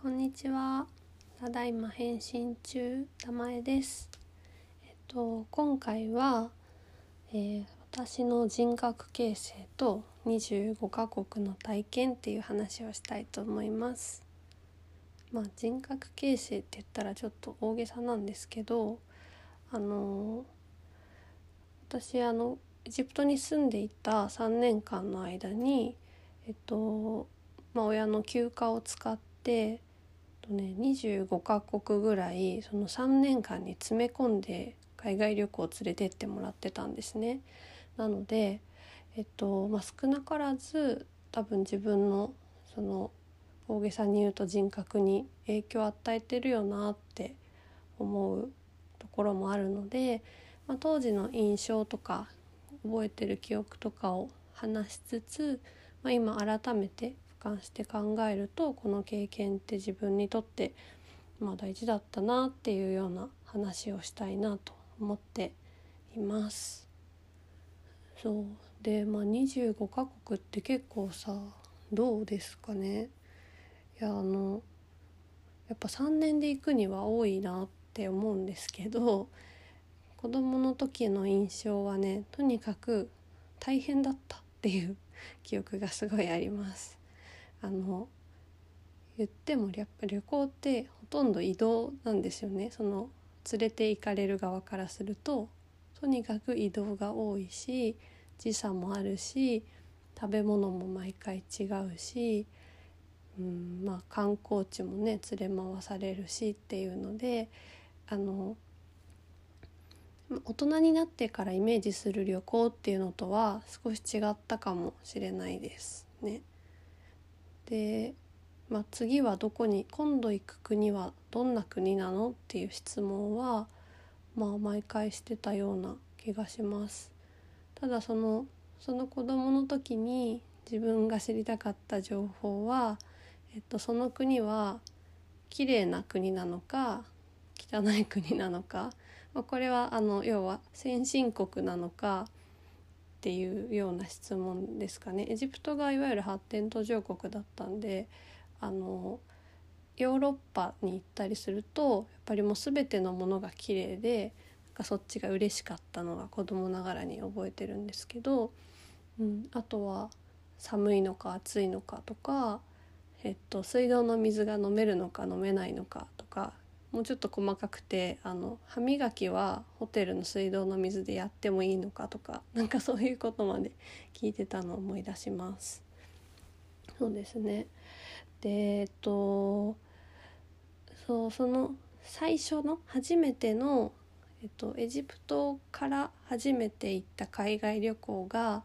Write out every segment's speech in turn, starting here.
こんにちは。ただいま返信中、玉江です。えっと今回は、えー私の人格形成と25カ国の体験っていう話をしたいと思います。まあ人格形成って言ったらちょっと大げさなんですけど、あの私あのエジプトに住んでいた3年間の間にえっとまあ親の休暇を使ってとね、25カ国ぐらいその3年間に詰め込んで海外旅行を連れてってもらってたんですね。なので、えっとまあ、少なからず多分自分のその大げさに言うと人格に影響を与えてるよなって思うところもあるので、まあ、当時の印象とか覚えてる記憶とかを話しつつ、まあ、今改めて俯瞰して考えるとこの経験って自分にとってまあ大事だったなっていうような話をしたいなと思っています。そうでまあ25カ国って結構さどうですかねいやあのやっぱ3年で行くには多いなって思うんですけど子供の時の印象はねとにかく大変だったっていう記憶がすごいあります。あの言ってもやっぱ旅行ってほとんど移動なんですよねその連れて行かれる側からするととにかく移動が多いし時差もあるし食べ物も毎回違うし、うん、まあ観光地もね連れ回されるしっていうのであの大人になってからイメージする旅行っていうのとは少し違ったかもしれないですね。で、まあ、次はどこに今度行く国はどんな国なのっていう質問はまあ毎回してたような気がします。ただそのその子供の時に自分が知りたかった情報は、えっと、その国は綺麗な国なのか汚い国なのか、まあ、これはあの要は先進国なのかっていうような質問ですかね。エジプトがいわゆる発展途上国だったんであのヨーロッパに行ったりするとやっぱりもう全てのものが綺麗でなんかそっちが嬉しかったのが子供ながらに覚えてるんですけど、うん、あとは寒いのか暑いのかとか、えっと、水道の水が飲めるのか飲めないのかとかもうちょっと細かくてあの歯磨きはホテルの水道の水でやってもいいのかとか なんかそういうことまで聞いてたのを思い出します。そうですねでえっとそうその最初の初めての、えっと、エジプトから初めて行った海外旅行が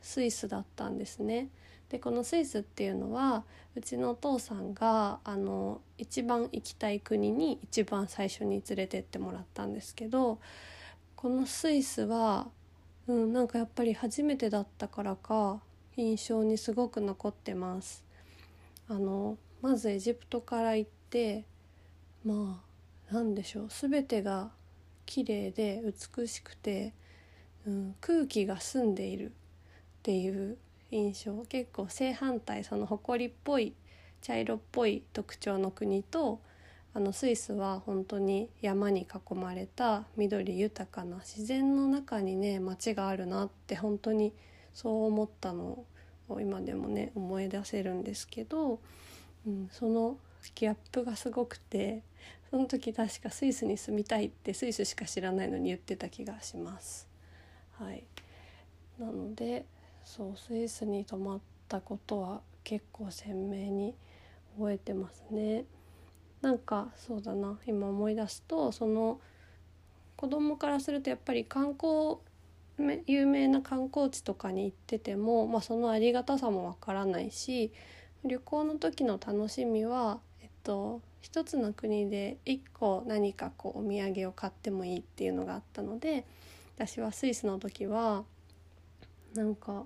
スイスだったんですね。でこのスイスっていうのはうちのお父さんがあの一番行きたい国に一番最初に連れてってもらったんですけどこのスイスは、うん、なんかやっぱり初めてだったからか印象にすごく残ってます。あのまずエジプトから行ってまあなんでしょう全てが綺麗で美しくて、うん、空気が澄んでいるっていう印象結構正反対その埃っぽい茶色っぽい特徴の国とあのスイスは本当に山に囲まれた緑豊かな自然の中にね街があるなって本当にそう思ったのを今でもね思い出せるんですけど、うん、そのギャップがすごくてその時確かスイスに住みたいってスイスしか知らないのに言ってた気がします。はい、なのでそうスイスに泊まったことは結構鮮明に覚えてますね。なんかそうだな今思い出すとその子供からするとやっぱり観光有名な観光地とかに行ってても、まあ、そのありがたさもわからないし旅行の時の楽しみは、えっと、一つの国で一個何かこうお土産を買ってもいいっていうのがあったので私はスイスの時はなんか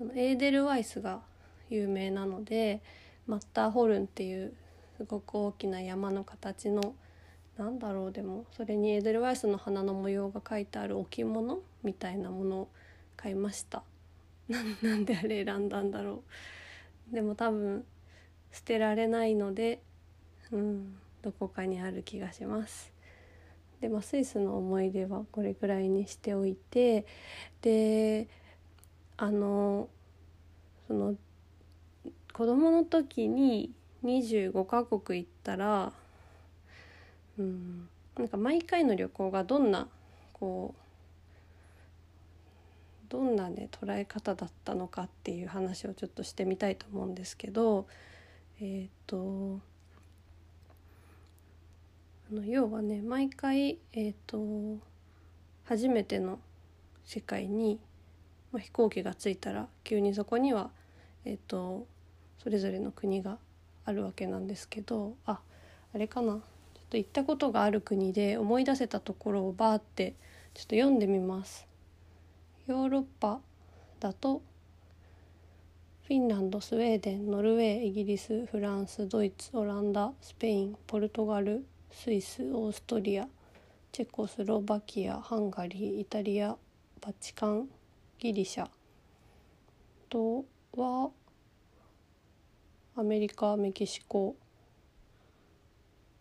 エーデルワイスが有名なのでマッターホルンっていうすごく大きな山の形のなんだろうでもそれにエーデルワイスの花の模様が書いてある置物みたいなものを買いました なんであれ選んだんだろうでも多分捨てられないので、うん、どこかにある気がします。で、まあ、スイスの思い出はこれくらいにしておいてであのその子供の時に25カ国行ったらうんなんか毎回の旅行がどんなこうどんなね捉え方だったのかっていう話をちょっとしてみたいと思うんですけどえっ、とあの要はね毎回えっ、と初めての世界に、まあ、飛行機が着いたら急にそこにはえっ、とそれぞれの国があるわけなんですけどああれかなちょっと行ったことがある国で思い出せたところをバーってちょっと読んでみます。ヨーロッパだとフィンランドスウェーデンノルウェーイギリスフランスドイツオランダスペインポルトガルスイスオーストリアチェコスロバキアハンガリーイタリアバチカンギリシャとはアメリカメキシコ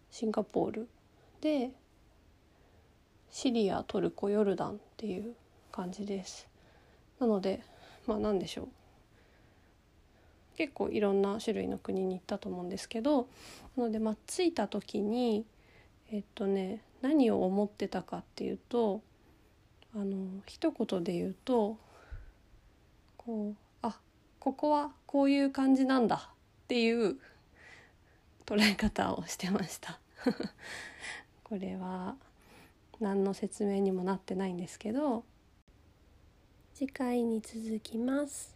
シンガポールでシリアトルコヨルダンっていう感じです。なのでまあ何でしょう。結構いろんな種類の国に行ったと思うんですけどなのでまあ着いた時にえっとね何を思ってたかっていうとあの一言で言うとこうあここはこういう感じなんだっていう捉え方をしてました。これは何の説明にもなってないんですけど。次回に続きます。